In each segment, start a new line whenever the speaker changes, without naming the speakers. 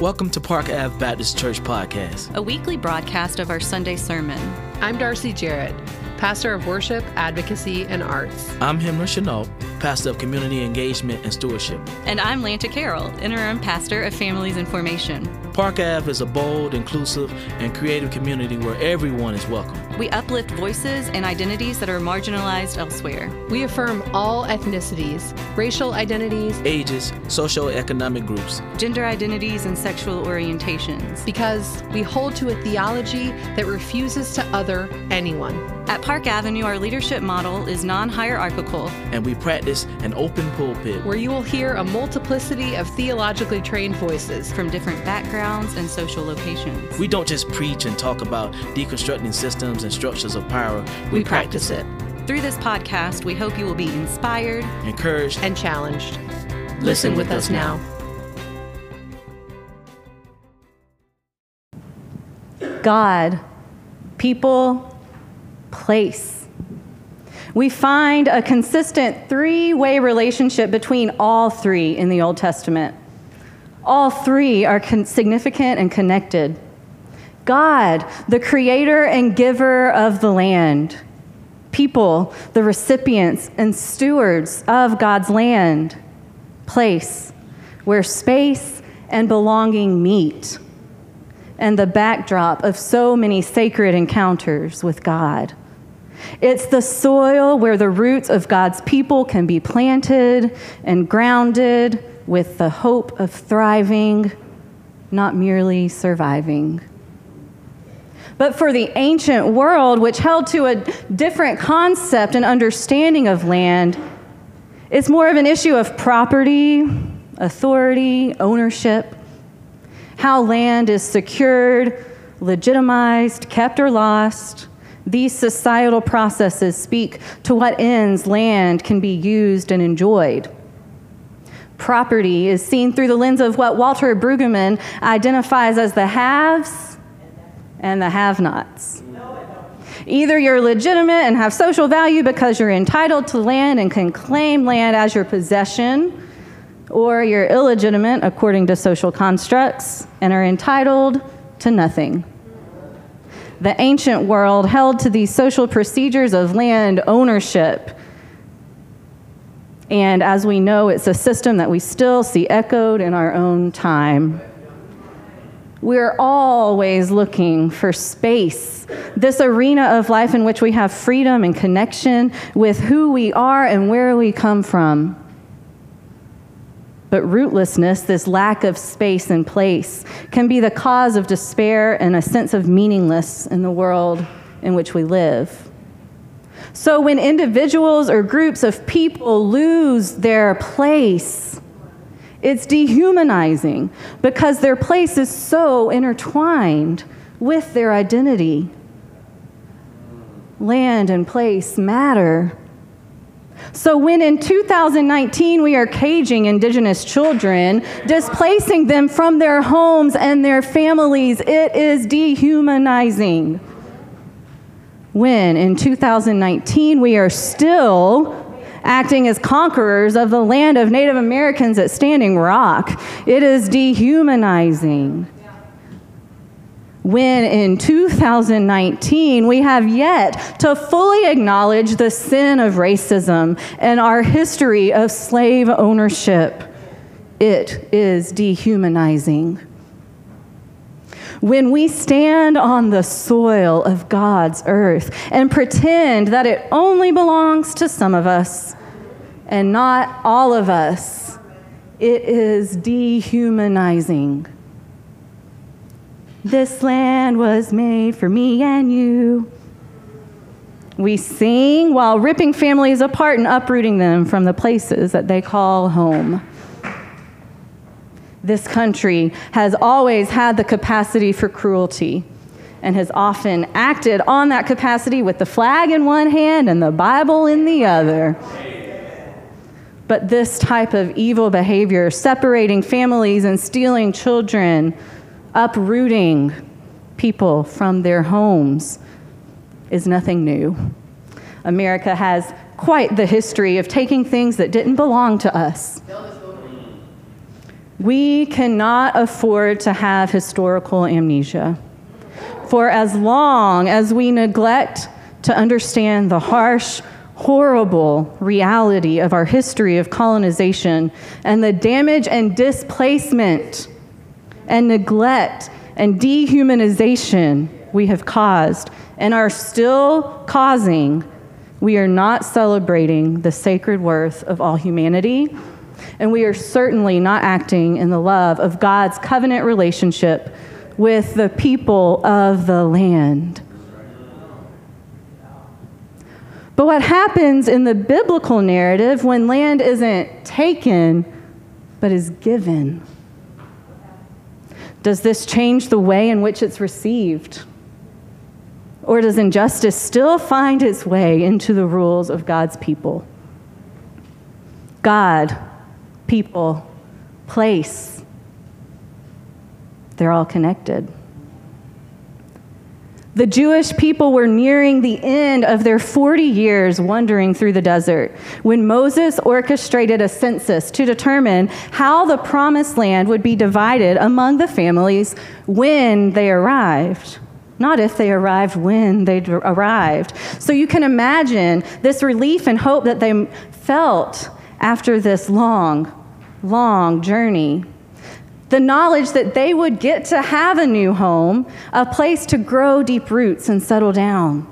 Welcome to Park Ave Baptist Church Podcast,
a weekly broadcast of our Sunday sermon.
I'm Darcy Jarrett, pastor of worship, advocacy, and arts.
I'm Himra Chenault, pastor of community engagement and stewardship.
And I'm Lanta Carroll, interim pastor of families and formation.
Park Ave is a bold, inclusive, and creative community where everyone is welcome.
We uplift voices and identities that are marginalized elsewhere.
We affirm all ethnicities, racial identities,
ages, socioeconomic groups,
gender identities, and sexual orientations.
Because we hold to a theology that refuses to other anyone.
At Park Avenue, our leadership model is non hierarchical.
And we practice an open pulpit
where you will hear a multiplicity of theologically trained voices
from different backgrounds and social locations.
We don't just preach and talk about deconstructing systems and structures of power,
we, we practice, practice it. Through this podcast, we hope you will be inspired,
encouraged,
and challenged.
Listen, Listen with, with us now.
God, people, place. We find a consistent three way relationship between all three in the Old Testament. All three are con- significant and connected. God, the creator and giver of the land. People, the recipients and stewards of God's land. Place, where space and belonging meet. And the backdrop of so many sacred encounters with God. It's the soil where the roots of God's people can be planted and grounded with the hope of thriving, not merely surviving. But for the ancient world, which held to a different concept and understanding of land, it's more of an issue of property, authority, ownership, how land is secured, legitimized, kept, or lost. These societal processes speak to what ends land can be used and enjoyed. Property is seen through the lens of what Walter Brueggemann identifies as the haves and the have nots. Either you're legitimate and have social value because you're entitled to land and can claim land as your possession, or you're illegitimate according to social constructs and are entitled to nothing. The ancient world held to these social procedures of land ownership. And as we know, it's a system that we still see echoed in our own time. We're always looking for space, this arena of life in which we have freedom and connection with who we are and where we come from. But rootlessness, this lack of space and place, can be the cause of despair and a sense of meaningless in the world in which we live. So, when individuals or groups of people lose their place, it's dehumanizing because their place is so intertwined with their identity. Land and place matter. So, when in 2019 we are caging Indigenous children, displacing them from their homes and their families, it is dehumanizing. When in 2019 we are still acting as conquerors of the land of Native Americans at Standing Rock. It is dehumanizing. When in 2019 we have yet to fully acknowledge the sin of racism and our history of slave ownership, it is dehumanizing when we stand on the soil of God's earth and pretend that it only belongs to some of us and not all of us, it is dehumanizing. This land was made for me and you. We sing while ripping families apart and uprooting them from the places that they call home this country has always had the capacity for cruelty and has often acted on that capacity with the flag in one hand and the Bible in the other. But this type of evil behavior, separating families and stealing children, uprooting people from their homes, is nothing new. America has quite the history of taking things that didn't belong to us We cannot afford to have historical amnesia. For as long as we neglect to understand the harsh, horrible reality of our history of colonization and the damage and displacement and neglect and dehumanization we have caused and are still causing, we are not celebrating the sacred worth of all humanity. And we are certainly not acting in the love of God's covenant relationship with the people of the land. But what happens in the biblical narrative when land isn't taken but is given? Does this change the way in which it's received? Or does injustice still find its way into the rules of God's people? God, people, place, they're all connected. The Jewish people were nearing the end of their 40 years wandering through the desert when Moses orchestrated a census to determine how the promised land would be divided among the families when they arrived. Not if they arrived, when they arrived. So you can imagine this relief and hope that they felt after this long, long journey the knowledge that they would get to have a new home, a place to grow deep roots and settle down.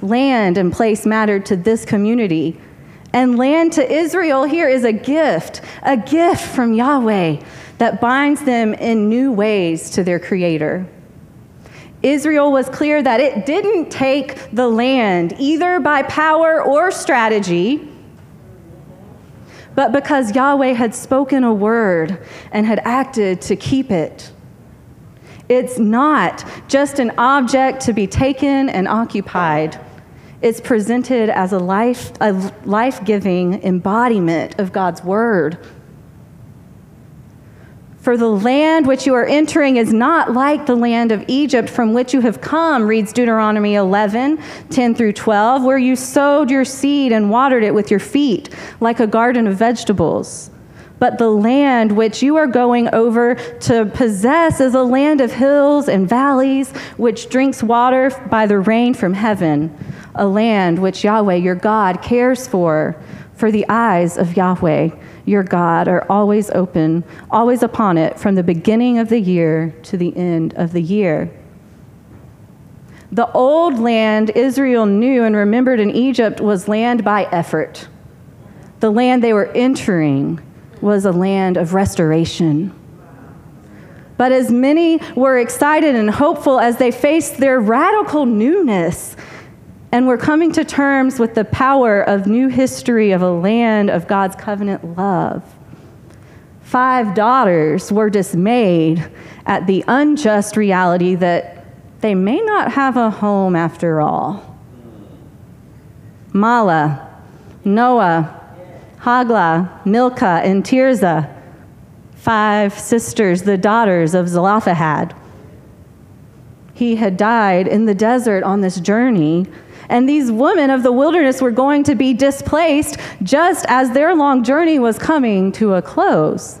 Land and place mattered to this community. And land to Israel here is a gift, a gift from Yahweh that binds them in new ways to their Creator. Israel was clear that it didn't take the land either by power or strategy but because Yahweh had spoken a word and had acted to keep it. It's not just an object to be taken and occupied. It's presented as a life a life-giving embodiment of God's word. For the land which you are entering is not like the land of Egypt from which you have come, reads Deuteronomy 11, 10 through 12, where you sowed your seed and watered it with your feet, like a garden of vegetables. But the land which you are going over to possess is a land of hills and valleys, which drinks water by the rain from heaven, a land which Yahweh your God cares for, for the eyes of Yahweh your God are always open, always upon it, from the beginning of the year to the end of the year. The old land Israel knew and remembered in Egypt was land by effort. The land they were entering was a land of restoration. But as many were excited and hopeful as they faced their radical newness, and we're coming to terms with the power of new history of a land of God's covenant love. Five daughters were dismayed at the unjust reality that they may not have a home after all. Mahlah, Noah, Hagla, Milcah, and Tirzah, five sisters, the daughters of Zelophehad. He had died in the desert on this journey and these women of the wilderness were going to be displaced just as their long journey was coming to a close.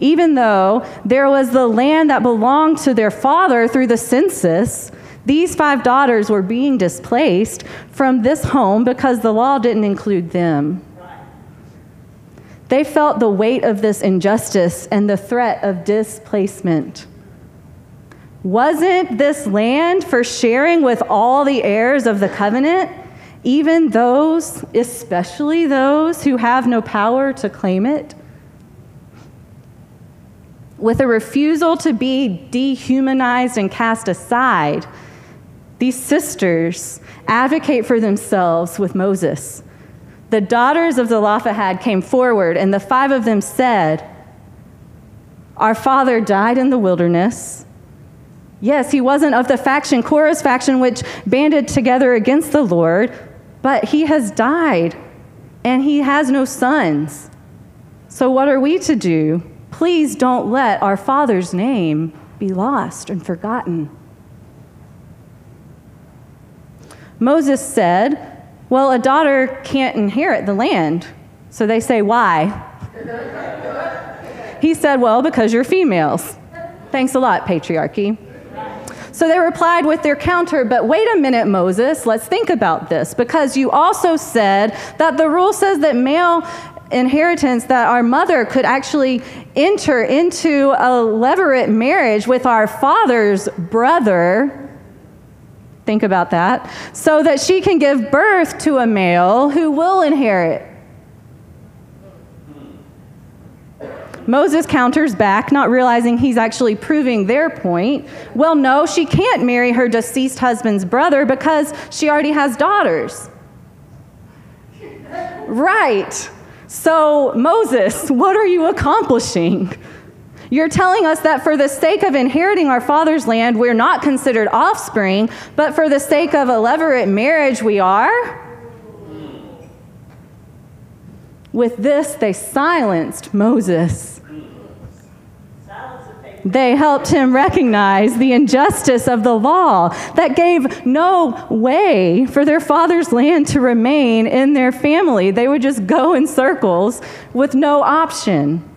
Even though there was the land that belonged to their father through the census, these five daughters were being displaced from this home because the law didn't include them. They felt the weight of this injustice and the threat of displacement. Wasn't this land for sharing with all the heirs of the covenant, even those, especially those who have no power to claim it? With a refusal to be dehumanized and cast aside, these sisters advocate for themselves with Moses. The daughters of Zelophehad came forward, and the five of them said, Our father died in the wilderness Yes, he wasn't of the faction, Korah's faction, which banded together against the Lord, but he has died and he has no sons. So, what are we to do? Please don't let our father's name be lost and forgotten. Moses said, Well, a daughter can't inherit the land. So they say, Why? He said, Well, because you're females. Thanks a lot, patriarchy. So they replied with their counter, But wait a minute, Moses, let's think about this, because you also said that the rule says that male inheritance that our mother could actually enter into a levirate marriage with our father's brother. Think about that. So that she can give birth to a male who will inherit. Moses counters back, not realizing he's actually proving their point. Well, no, she can't marry her deceased husband's brother because she already has daughters. Right. So, Moses, what are you accomplishing? You're telling us that for the sake of inheriting our father's land, we're not considered offspring, but for the sake of a levirate marriage, we are? With this, they silenced Moses. They helped him recognize the injustice of the law that gave no way for their father's land to remain in their family. They would just go in circles with no option.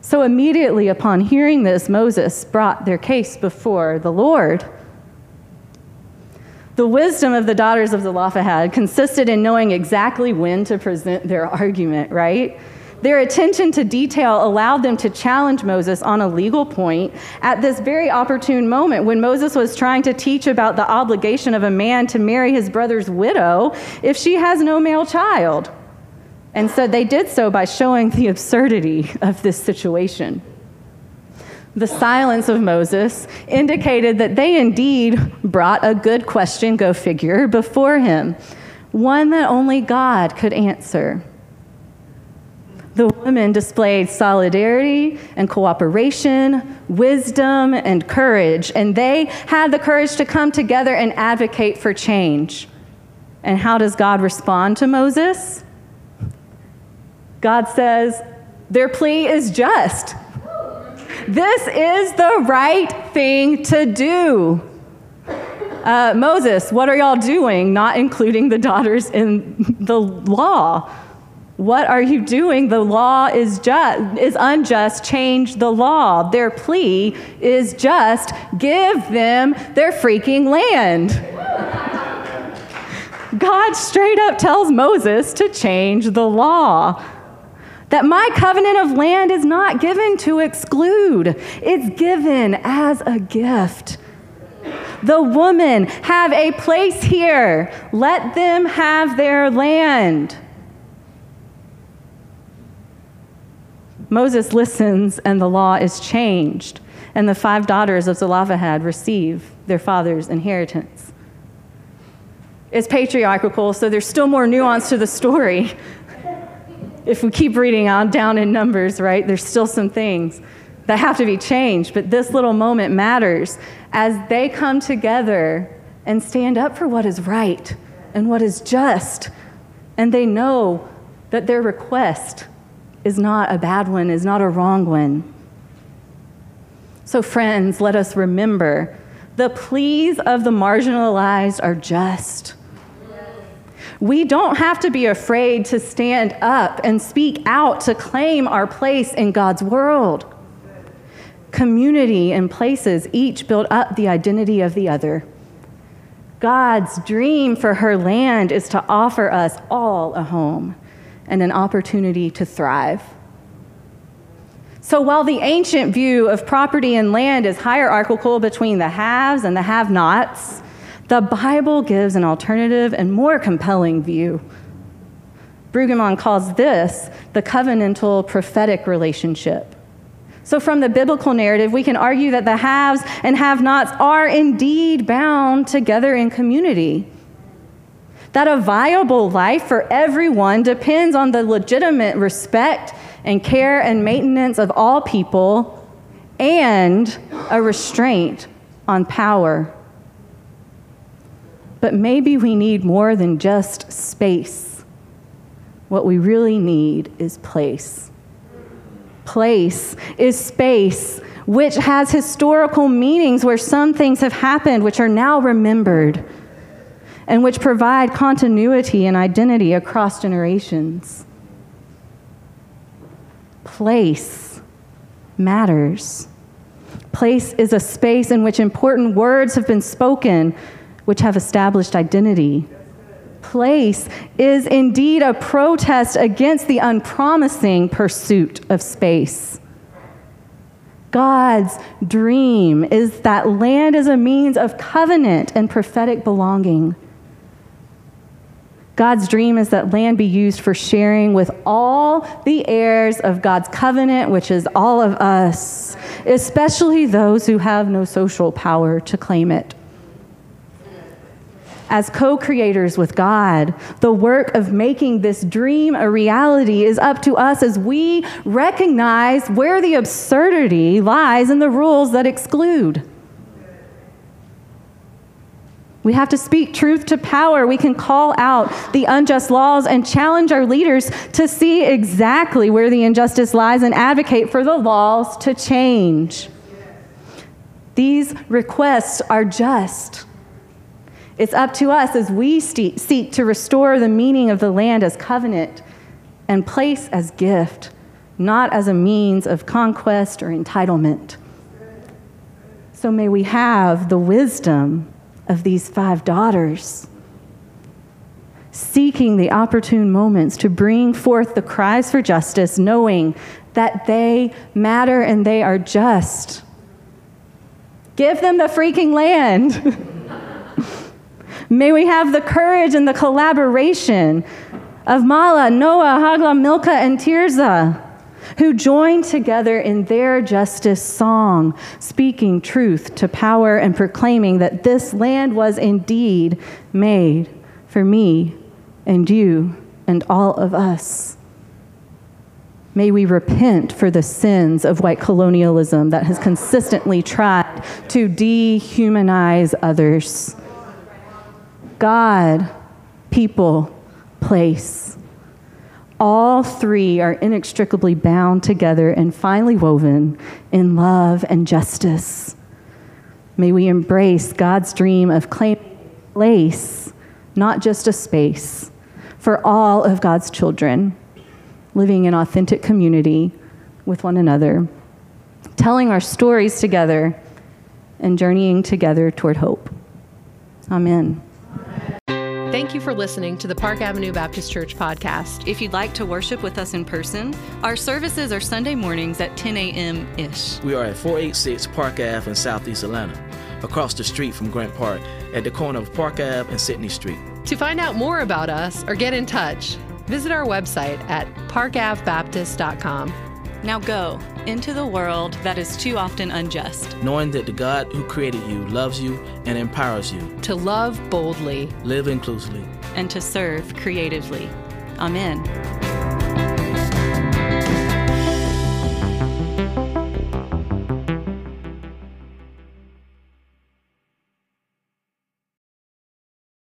So immediately upon hearing this, Moses brought their case before the Lord. The wisdom of the daughters of Zelophehad consisted in knowing exactly when to present their argument, right? Their attention to detail allowed them to challenge Moses on a legal point at this very opportune moment when Moses was trying to teach about the obligation of a man to marry his brother's widow if she has no male child. And so they did so by showing the absurdity of this situation. The silence of Moses indicated that they indeed brought a good question, go figure, before him, one that only God could answer. The women displayed solidarity and cooperation, wisdom and courage, and they had the courage to come together and advocate for change. And how does God respond to Moses? God says, Their plea is just. This is the right thing to do. Uh, Moses, what are y'all doing, not including the daughters in the law? What are you doing? The law is just is unjust. Change the law. Their plea is just give them their freaking land. God straight up tells Moses to change the law. That my covenant of land is not given to exclude, it's given as a gift. The women have a place here. Let them have their land. Moses listens, and the law is changed, and the five daughters of Zelophehad receive their father's inheritance. It's patriarchal, so there's still more nuance to the story. If we keep reading on down in Numbers, right, there's still some things that have to be changed, but this little moment matters as they come together and stand up for what is right and what is just, and they know that their request is not a bad one, is not a wrong one. So, friends, let us remember the pleas of the marginalized are just. We don't have to be afraid to stand up and speak out to claim our place in God's world. Community and places each build up the identity of the other. God's dream for her land is to offer us all a home and an opportunity to thrive. So while the ancient view of property and land is hierarchical between the haves and the have nots, the Bible gives an alternative and more compelling view. Brueggemann calls this the covenantal prophetic relationship. So, from the biblical narrative, we can argue that the haves and have nots are indeed bound together in community that a viable life for everyone depends on the legitimate respect and care and maintenance of all people and a restraint on power. But maybe we need more than just space. What we really need is place. Place is space which has historical meanings where some things have happened which are now remembered and which provide continuity and identity across generations. Place matters. Place is a space in which important words have been spoken, which have established identity. Place is indeed a protest against the unpromising pursuit of space. God's dream is that land is a means of covenant and prophetic belonging. God's dream is that land be used for sharing with all the heirs of God's covenant, which is all of us, especially those who have no social power to claim it. As co creators with God, the work of making this dream a reality is up to us as we recognize where the absurdity lies in the rules that exclude. We have to speak truth to power. We can call out the unjust laws and challenge our leaders to see exactly where the injustice lies and advocate for the laws to change. These requests are just. It's up to us as we seek to restore the meaning of the land as covenant and place as gift, not as a means of conquest or entitlement. So may we have the wisdom of these five daughters, seeking the opportune moments to bring forth the cries for justice, knowing that they matter and they are just. Give them the freaking land. May we have the courage and the collaboration of Mahlah, Noah, Hagla, Milcah, and Tirzah who joined together in their justice song, speaking truth to power and proclaiming that this land was indeed made for me and you and all of us. May we repent for the sins of white colonialism that has consistently tried to dehumanize others. God, people, place all three are inextricably bound together and finely woven in love and justice. May we embrace God's dream of claiming place, not just a space, for all of God's children, living in authentic community with one another, telling our stories together, and journeying together toward hope. Amen.
Thank you for listening to the Park Avenue Baptist Church podcast.
If you'd like to worship with us in person, our services are Sunday mornings at 10 a.m. ish.
We are at 486 Park Ave in Southeast Atlanta, across the street from Grant Park, at the corner of Park Ave and Sydney Street.
To find out more about us or get in touch, visit our website at parkavbaptist.com.
Now go into the world that is too often unjust.
Knowing that the God who created you loves you and empowers you
to love boldly,
live inclusively,
and to serve creatively. Amen.